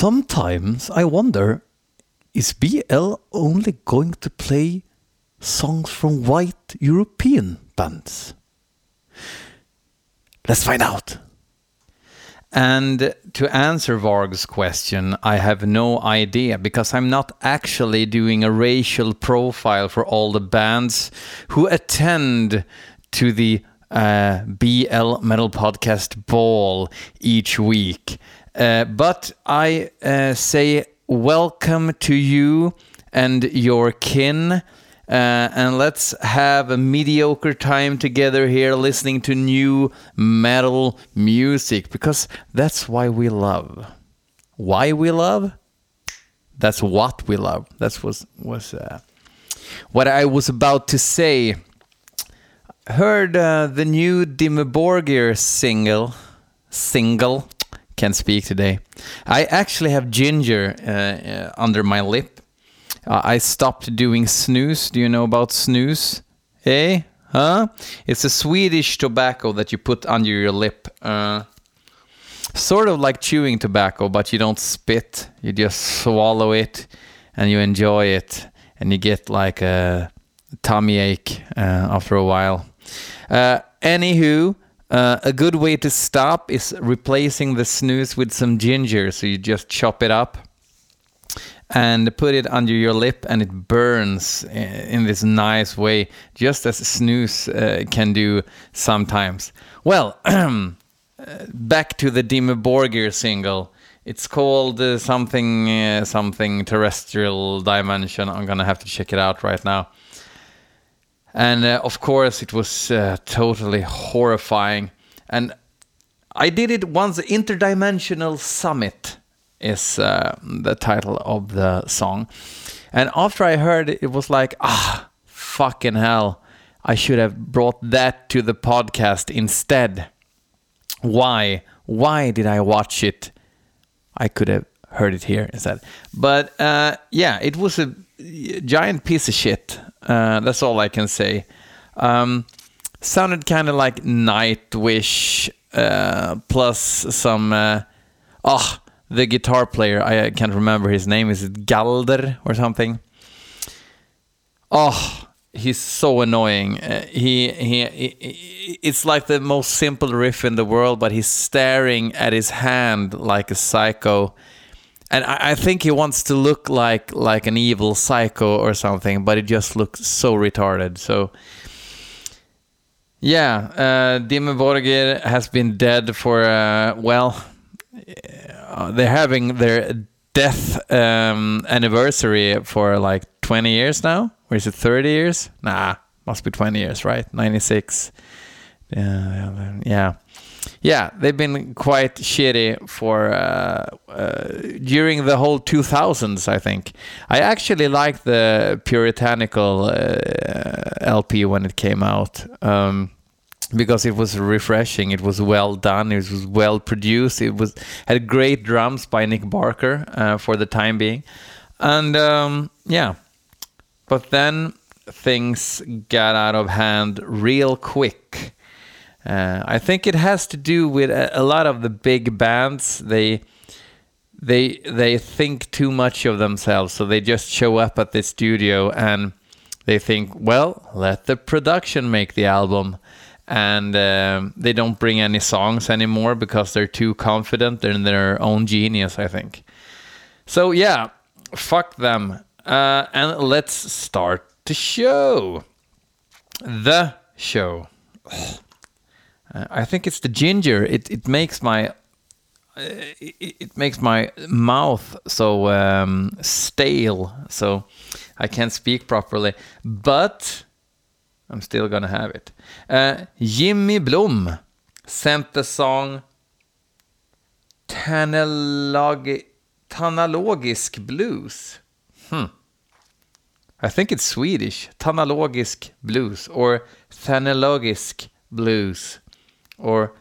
sometimes I wonder is BL only going to play songs from white European bands? Let's find out. And to answer Varg's question, I have no idea because I'm not actually doing a racial profile for all the bands who attend to the uh, BL Metal Podcast Ball each week. Uh, but I uh, say welcome to you and your kin. Uh, and let's have a mediocre time together here listening to new metal music because that's why we love. Why we love? That's what we love. That's was was uh, what I was about to say. Heard uh, the new Dimmu Borgir single. Single. Can't speak today. I actually have ginger uh, uh, under my lip. Uh, I stopped doing snus. Do you know about snus? Eh? Huh? It's a Swedish tobacco that you put under your lip. Uh, sort of like chewing tobacco, but you don't spit. You just swallow it and you enjoy it. And you get like a tummy ache uh, after a while. Uh, anywho, uh, a good way to stop is replacing the snus with some ginger. So you just chop it up and put it under your lip, and it burns in this nice way, just as snus uh, can do sometimes. Well, back to the Dimmu Borgir single. It's called uh, something uh, something terrestrial dimension. I'm gonna have to check it out right now. And uh, of course, it was uh, totally horrifying. And I did it once. Interdimensional Summit is uh, the title of the song. And after I heard it, it was like, ah, fucking hell. I should have brought that to the podcast instead. Why? Why did I watch it? I could have heard it here instead. But uh, yeah, it was a giant piece of shit. Uh, that's all I can say. Um, sounded kind of like Nightwish uh, plus some. Uh, oh, the guitar player. I can't remember his name. Is it Galder or something? Oh, he's so annoying. Uh, he, he, he, it's like the most simple riff in the world, but he's staring at his hand like a psycho. And I, I think he wants to look like like an evil psycho or something, but it just looks so retarded. So yeah, uh, Borgir has been dead for uh, well, uh, they're having their death um, anniversary for like 20 years now, or is it 30 years? Nah, must be 20 years, right? 96. Yeah, yeah, yeah. They've been quite shitty for uh, uh, during the whole 2000s. I think I actually liked the puritanical uh, LP when it came out. Um, because it was refreshing. It was well done. It was well produced. It was had great drums by Nick Barker uh, for the time being, and um, yeah. But then things got out of hand real quick. Uh, I think it has to do with a, a, lot of the big bands. They they they think too much of themselves, so they just show up at the studio and they think, well, let the production make the album and um, they don't bring any songs anymore because they're too confident in their own genius, I think. So yeah, fuck them. Uh, and let's start the show. The show. Uh, I think it's the ginger. It it makes my uh, it, it, makes my mouth so um, stale, so I can't speak properly. But I'm still gonna have it. Uh, Jimmy Blom sent the song Tanalog Tanalogisk Blues. Hmm. I think it's Swedish. Tanalogisk Blues or Thanologisk Blues or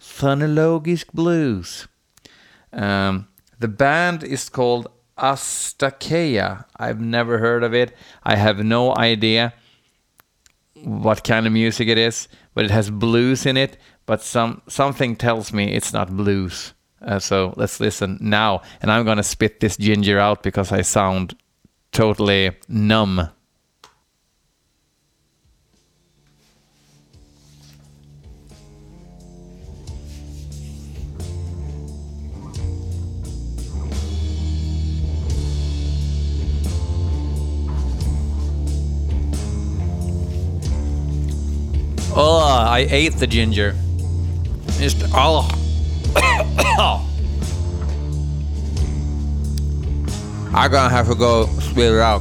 Thanologisk Blues. Um, the band is called Astakeia. I've never heard of it. I have no idea what kind of music it is, but it has blues in it. But some something tells me it's not blues. Uh, so let's listen now. And I'm going to spit this ginger out because I sound totally numb. Oh, I ate the ginger. Just oh. I'm gonna have to go spit it out.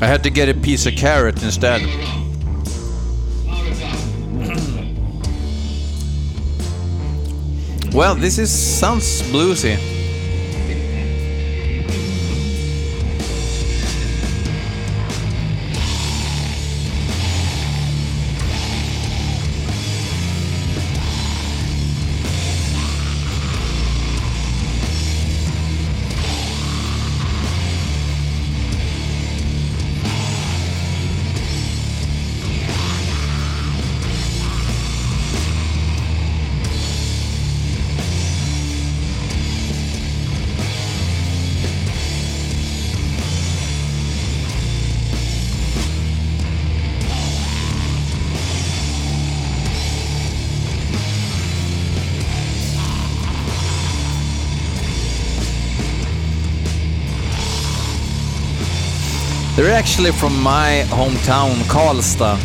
I had to get a piece of carrot instead. Well, this is sounds bluesy. They're actually from my hometown, Karlstad,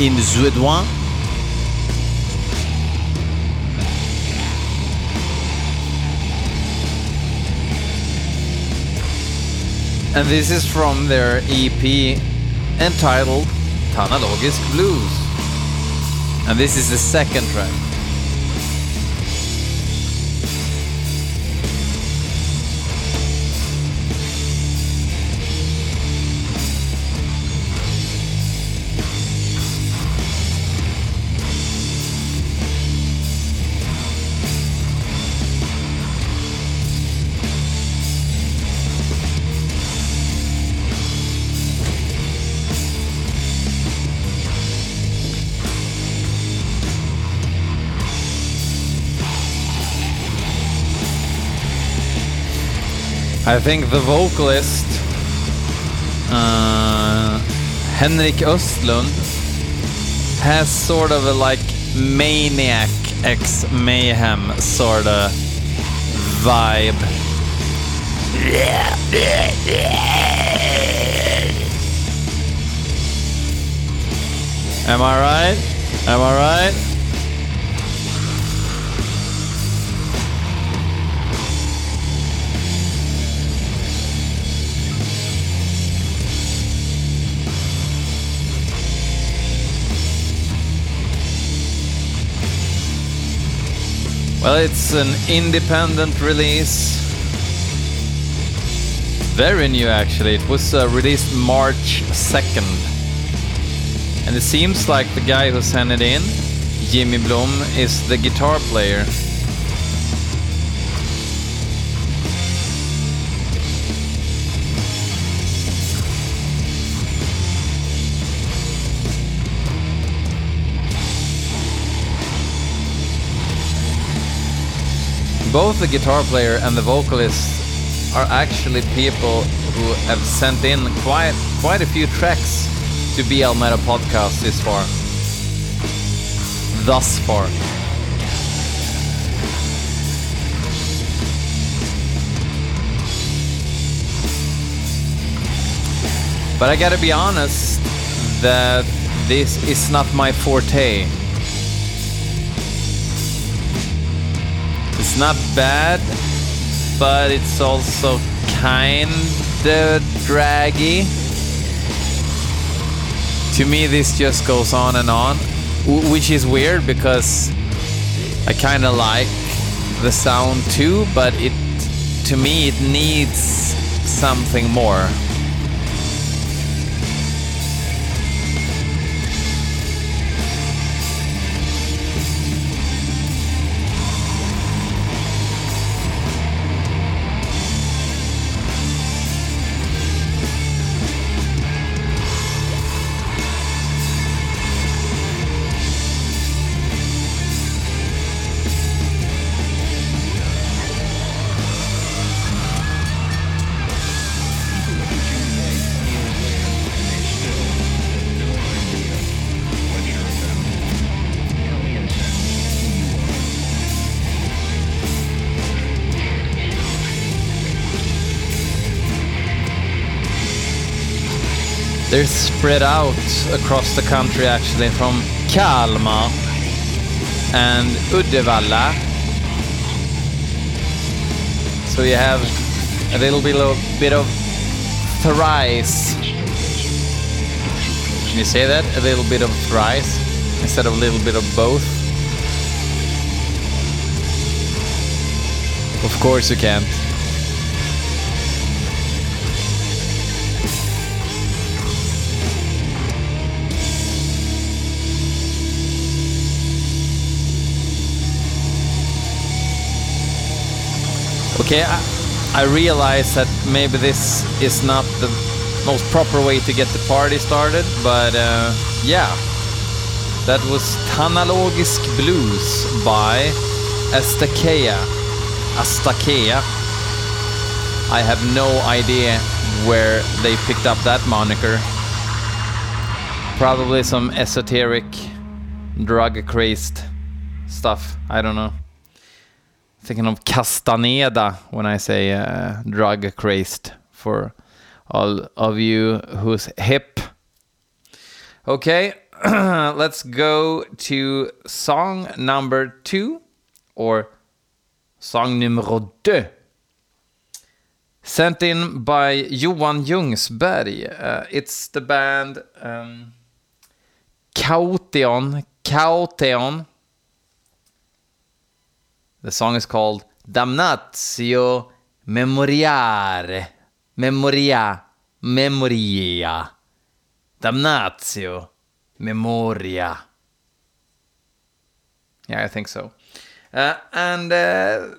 in Suédois. And this is from their EP entitled Tanalogisk Blues. And this is the second track. I think the vocalist uh, Henrik Östlund has sort of a like Maniac X Mayhem sort of vibe. Am I right? Am I right? Well, it's an independent release. Very new, actually. It was uh, released March 2nd. And it seems like the guy who sent it in, Jimmy Blom, is the guitar player. Both the guitar player and the vocalist are actually people who have sent in quite quite a few tracks to BL Meta Podcast this far. Thus far. But I gotta be honest that this is not my forte. Bad, but it's also kinda draggy. To me, this just goes on and on, which is weird because I kinda like the sound too, but it, to me, it needs something more. They're spread out across the country actually from Kalmar and Uddevalla. So you have a little bit of, bit of thrice. Can you say that? A little bit of thrice instead of a little bit of both? Of course you can't. Okay, I, I realize that maybe this is not the most proper way to get the party started, but uh, yeah. That was Tanalogisk Blues by Astakea. Astakea. I have no idea where they picked up that moniker. Probably some esoteric, drug crazed stuff. I don't know thinking of Castaneda when I say uh, drug crazed for all of you who's hip. Okay, let's go to song number two or song numero deux. Sent in by Johan Ljungsberg. Uh, it's the band um. Chaoteon. The song is called Damnatio Memoriare. Memoria. Memoria. Damnatio Memoria. Yeah, I think so. Uh, and uh,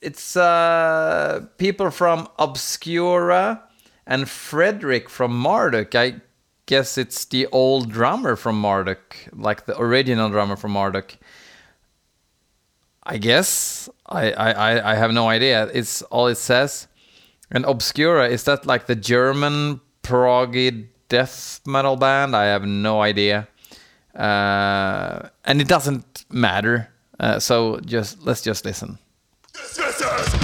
it's uh, people from Obscura and Frederick from Marduk. I guess it's the old drummer from Marduk, like the original drummer from Marduk. I guess I, I I have no idea. It's all it says. And Obscura is that like the German proggy death metal band? I have no idea. Uh, and it doesn't matter. Uh, so just let's just listen. Okay, I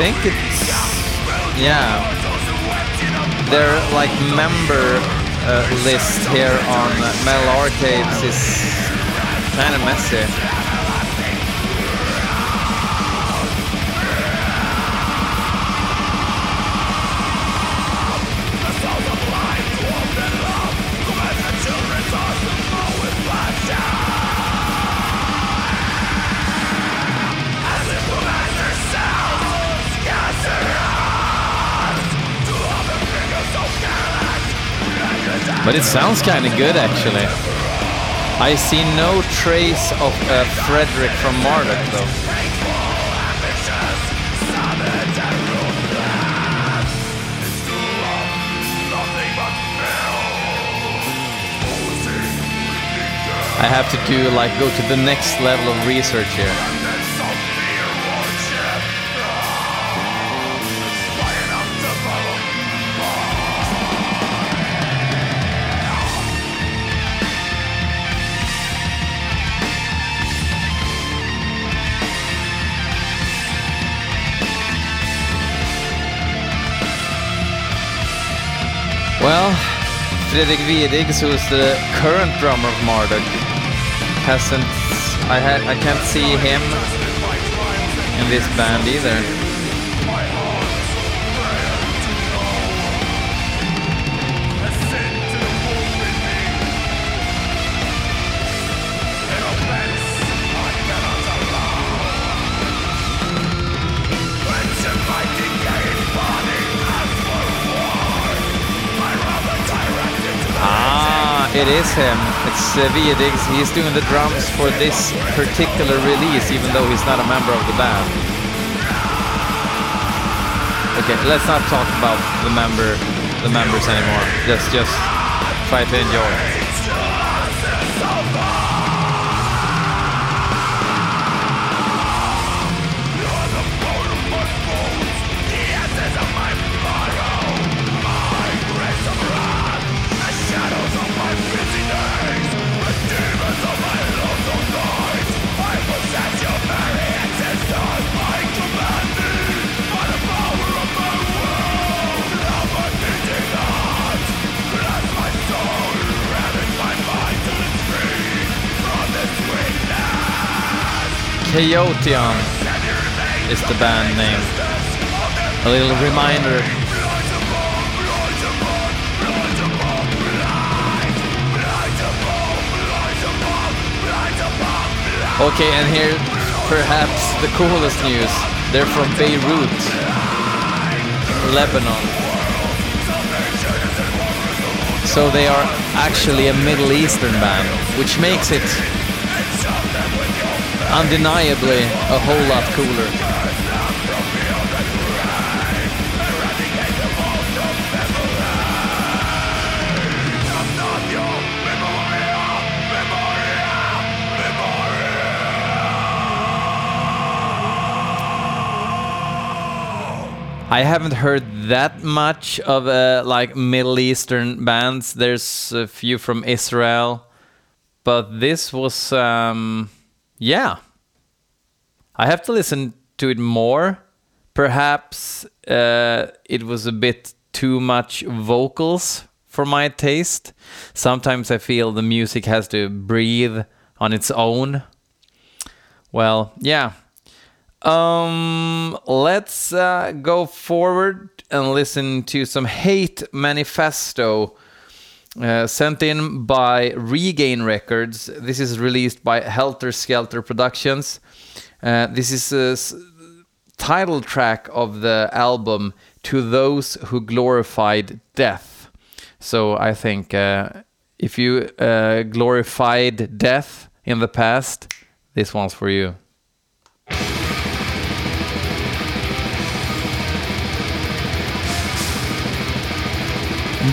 think it's yeah. Their like member uh, list here on Metal Archives is kind of messy. But it sounds kind of good actually. I see no trace of uh, Frederick from Marduk though. I have to do like go to the next level of research here. Fredrik Widigs, who's the current drummer of Marduk, hasn't. I ha- I can't see him in this band either. It is him. It's uh, Widigs. He's doing the drums for this particular release, even though he's not a member of the band. Okay, let's not talk about the member, the members anymore. Let's just try to enjoy. Chaoteon is the band name. A little reminder. Okay, and here perhaps the coolest news. They're from Beirut, Lebanon. So they are actually a Middle Eastern band, which makes it undeniably a whole lot cooler. I haven't heard that much of uh, like Middle Eastern bands. There's a few from Israel, but this was um, yeah. I have to listen to it more. Perhaps uh, it was a bit too much vocals for my taste. Sometimes I feel the music has to breathe on its own. Well, yeah. Um, let's uh, go forward and listen to some Hate Manifesto uh, sent in by Regain Records. This is released by Helter Skelter Productions. Uh, this is a s- title track of the album To Those Who Glorified Death. So I think uh, if you uh, glorified death in the past, this one's for you.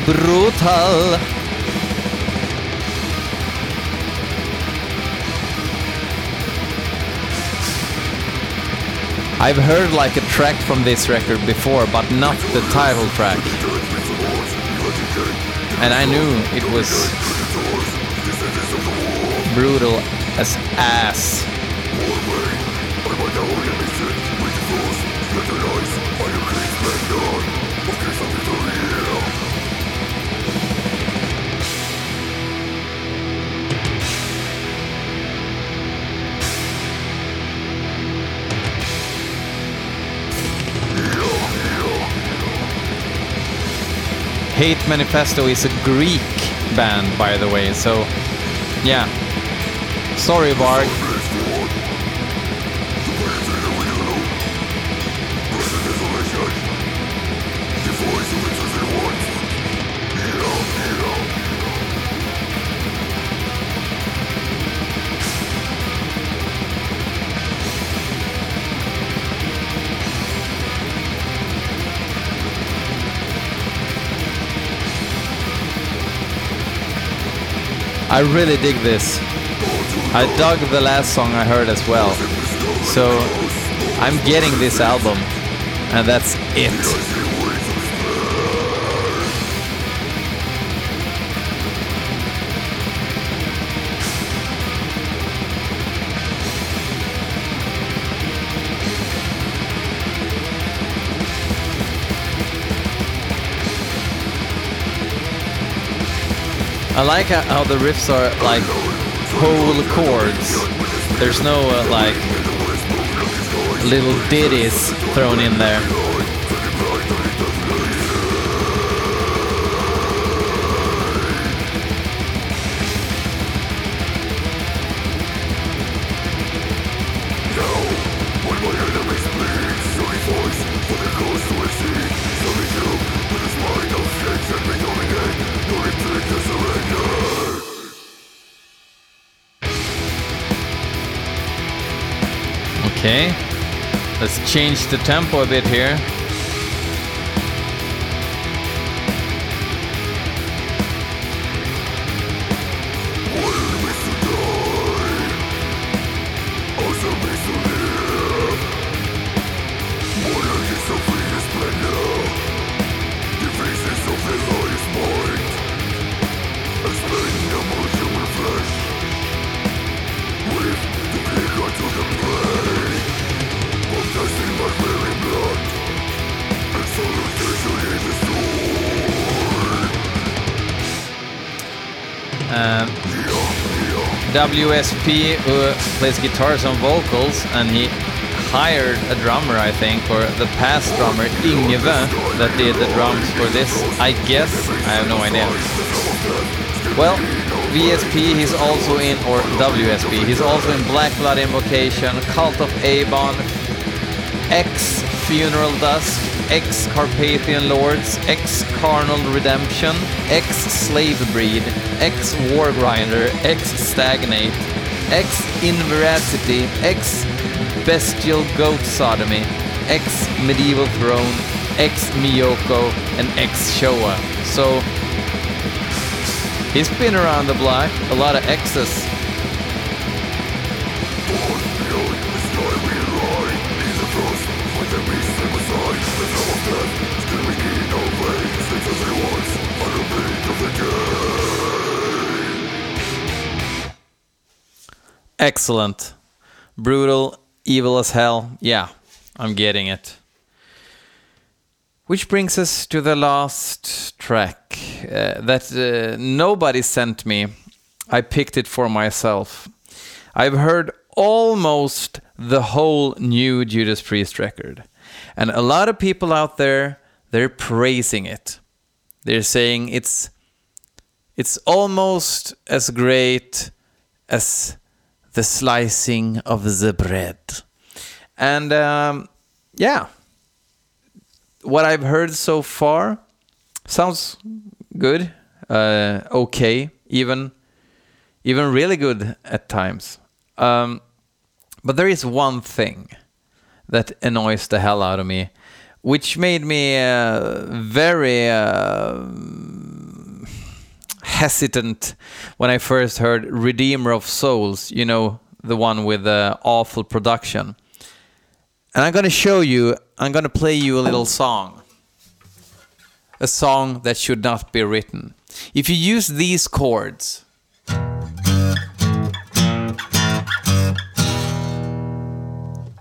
Brutal. I've heard like a track from this record before, but not the title track. And I knew it was brutal as ass. Hate Manifesto is a Greek band, by the way, so yeah. Sorry, Varg. I really dig this. I dug the last song I heard as well. So I'm getting this album, and that's it. I like how, the riffs are like whole chords. There's no uh, like little ditties thrown in there. Let's change the tempo a bit here. Um, WSP who plays guitars and vocals, and he hired a drummer, I think, or the past drummer Ingve that did the drums for this. I guess I have no idea. Well, VSP, he's also in, or WSP, he's also in Black Blood Invocation, Cult of Avon, X Funeral Dust, X Carpathian Lords, X Carnal Redemption, X Slave Breed, X War Grinder, X Stagnate, X Inveracity, X Bestial Goat Sodomy, X Medieval Throne, X Miyoko, and X Showa. So he's been around the block, a lot of X's. Excellent. Brutal, evil as hell. Yeah, I'm getting it. Which brings us to the last track uh, that uh, nobody sent me. I picked it for myself. I've heard almost the whole new Judas Priest record. And a lot of people out there, they're praising it. They're saying it's it's almost as great as the slicing of the bread. And um, yeah, what I've heard so far sounds good, uh, okay, even even really good at times. Um, but there is one thing that annoys the hell out of me, which made me uh, very uh, hesitant when I first heard Redeemer of Souls, you know, the one with the awful production. And I'm going to show you, I'm going to play you a little song. A song that should not be written. If you use these chords,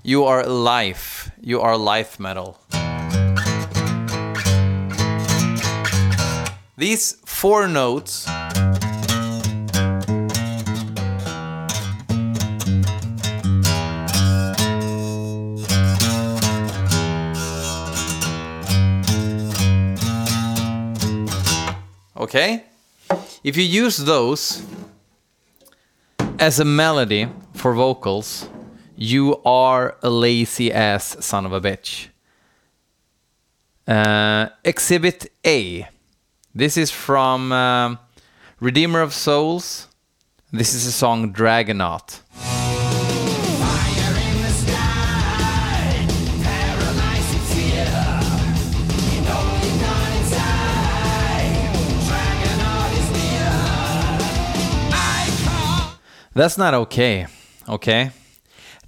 you are life. You are life metal. These four notes Okay? If you use those as a melody for vocals, you are a lazy ass son of a bitch. Uh, exhibit A. This is from um, Redeemer of Souls. This is a song Dragonaut. That's not okay. Okay.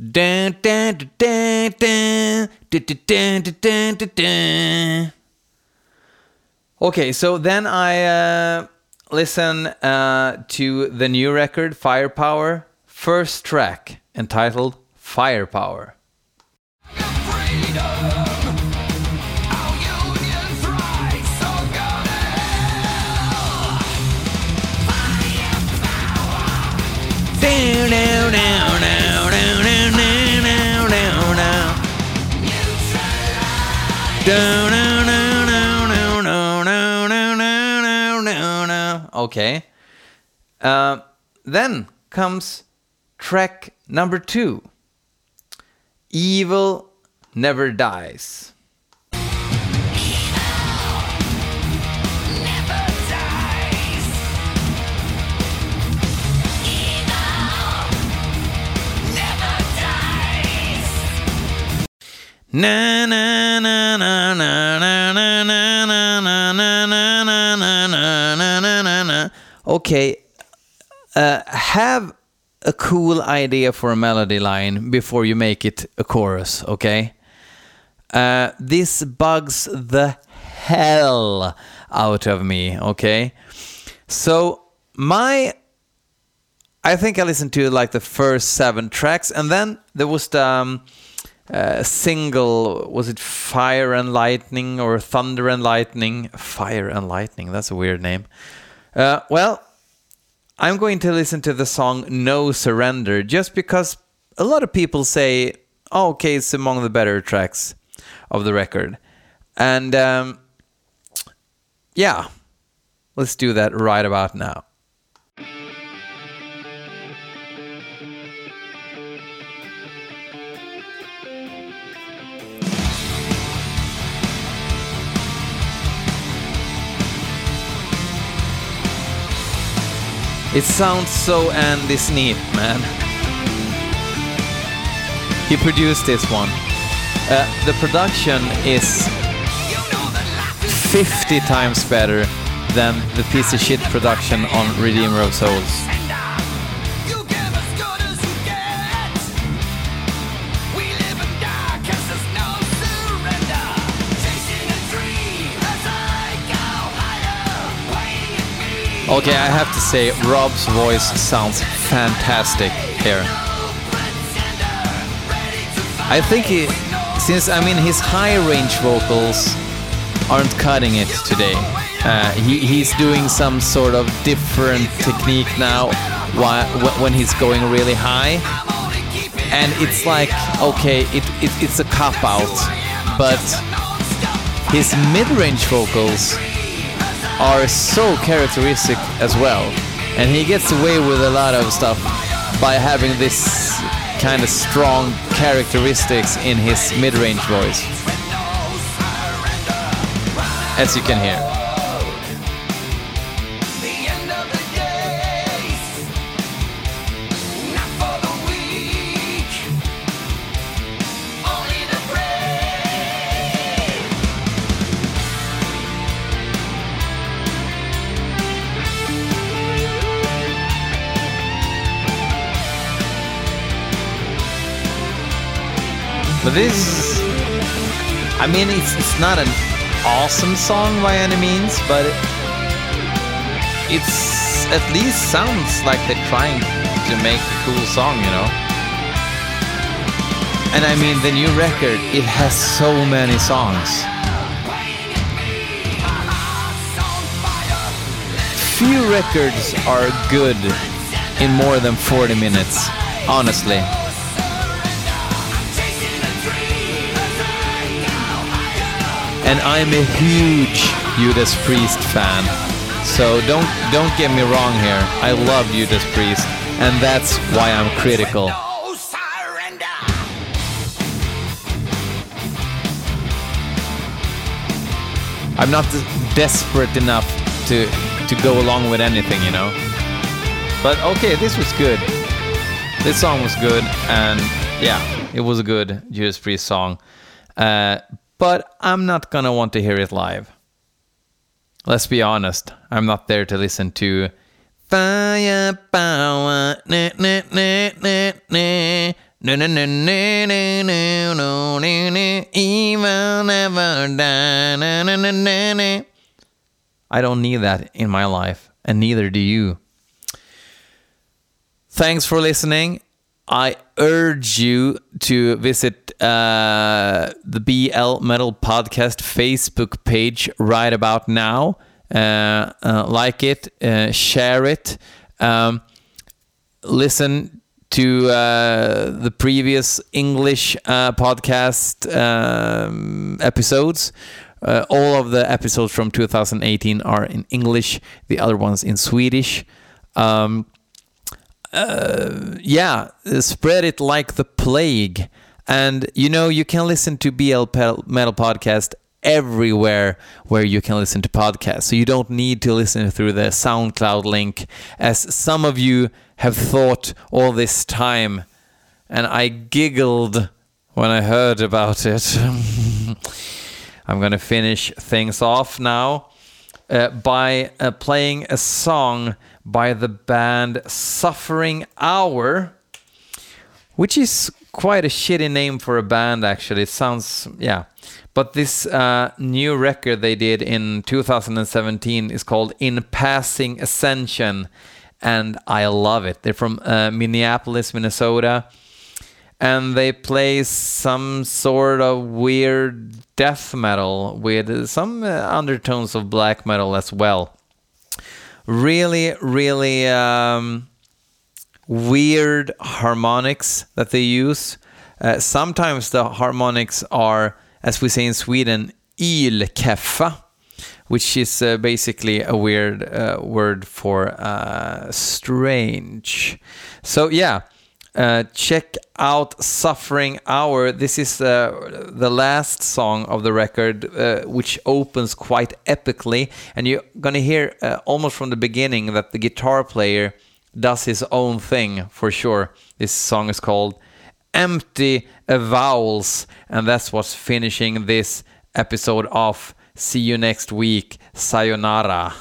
Dun, dun, dun, dun, dun, dun, dun, dun, dun, dun. Okay, so then I uh, listen uh, to the new record, Firepower, first track entitled Firepower. Down, Okay. Uh, then comes track number two Evil Never Dies. na na na na na na na Okay, uh, have a cool idea for a melody line before you make it a chorus. Okay. Uh, this bugs the hell out of me. Okay. So my I think I listened to like the first seven tracks, and then there was the um, uh, single. Was it Fire and Lightning or Thunder and Lightning? Fire and Lightning. That's a weird name. Uh, well, I'm going to listen to the song No Surrender just because a lot of people say, oh, okay, it's among the better tracks of the record. And um, yeah, let's do that right about now. It sounds so Andy Sneap, man. He produced this one. Uh, the production is 50 times better than the piece of shit production on Redeemer of Souls. Okay, I have to say, Rob's voice sounds fantastic here. I think he, since I mean his high range vocals aren't cutting it today. Uh, he, he's doing some sort of different technique now whi- wh- when he's going really high. And it's like, okay, it, it, it's a cop out, but his mid range vocals are so characteristic as well. And he gets away with a lot of stuff by having this kind of strong characteristics in his mid range voice. As you can hear. This, I mean, it's, it's not an awesome song by any means, but it, it's at least sounds like they're trying to make a cool song, you know? And I mean, the new record, it has so many songs. Few records are good in more than 40 minutes, honestly. And I'm a huge Judas Priest fan. So don't don't get me wrong here. I love Judas Priest, and that's why I'm critical. I'm not desperate enough to to go along with anything, you know. But okay, this was good. This song was good, and yeah, it was a good Judas Priest song. Uh, but I'm not gonna want to hear it live. Let's be honest, I'm not there to listen to Firepower. Nah, nah, nah, nah, nah. No, no, no, no, no, no, no, no, no. Evil never die. No, no, no, no, no. I don't need that in my life, and neither do you. Thanks for listening. I urge you to visit uh, the BL Metal Podcast Facebook page right about now. Uh, uh, like it, uh, share it, um, listen to uh, the previous English uh, podcast um, episodes. All of the episodes from 2018 are in English, the other ones in Swedish. Um, uh, yeah, uh, spread it like the plague. And you know, you can listen to BL Metal Podcast everywhere where you can listen to podcasts. So you don't need to listen through the SoundCloud link, as some of you have thought all this time. And I giggled when I heard about it. I'm gonna finish things off now uh, by uh, playing a song by the band Suffering Hour, which is quite a shitty name for a band. Actually, it sounds yeah. But this uh, new record they did in 2017 is called In Passing Ascension, and I love it. They're from uh, Minneapolis, Minnesota, and they play some sort of weird death metal with some uh, undertones of black metal as well. Really, really um, weird harmonics that they use. Uh, sometimes the harmonics are as we say in Sweden, ilkeffa, which is uh, basically a weird uh, word for uh, strange. So yeah, uh, check out "Suffering Hour." This is uh, the last song of the record, uh, which opens quite epically, and you're gonna hear almost from the beginning that the guitar player does his own thing for sure. This song is called empty vowels. And that's what's finishing this episode off. See you next week. Sayonara.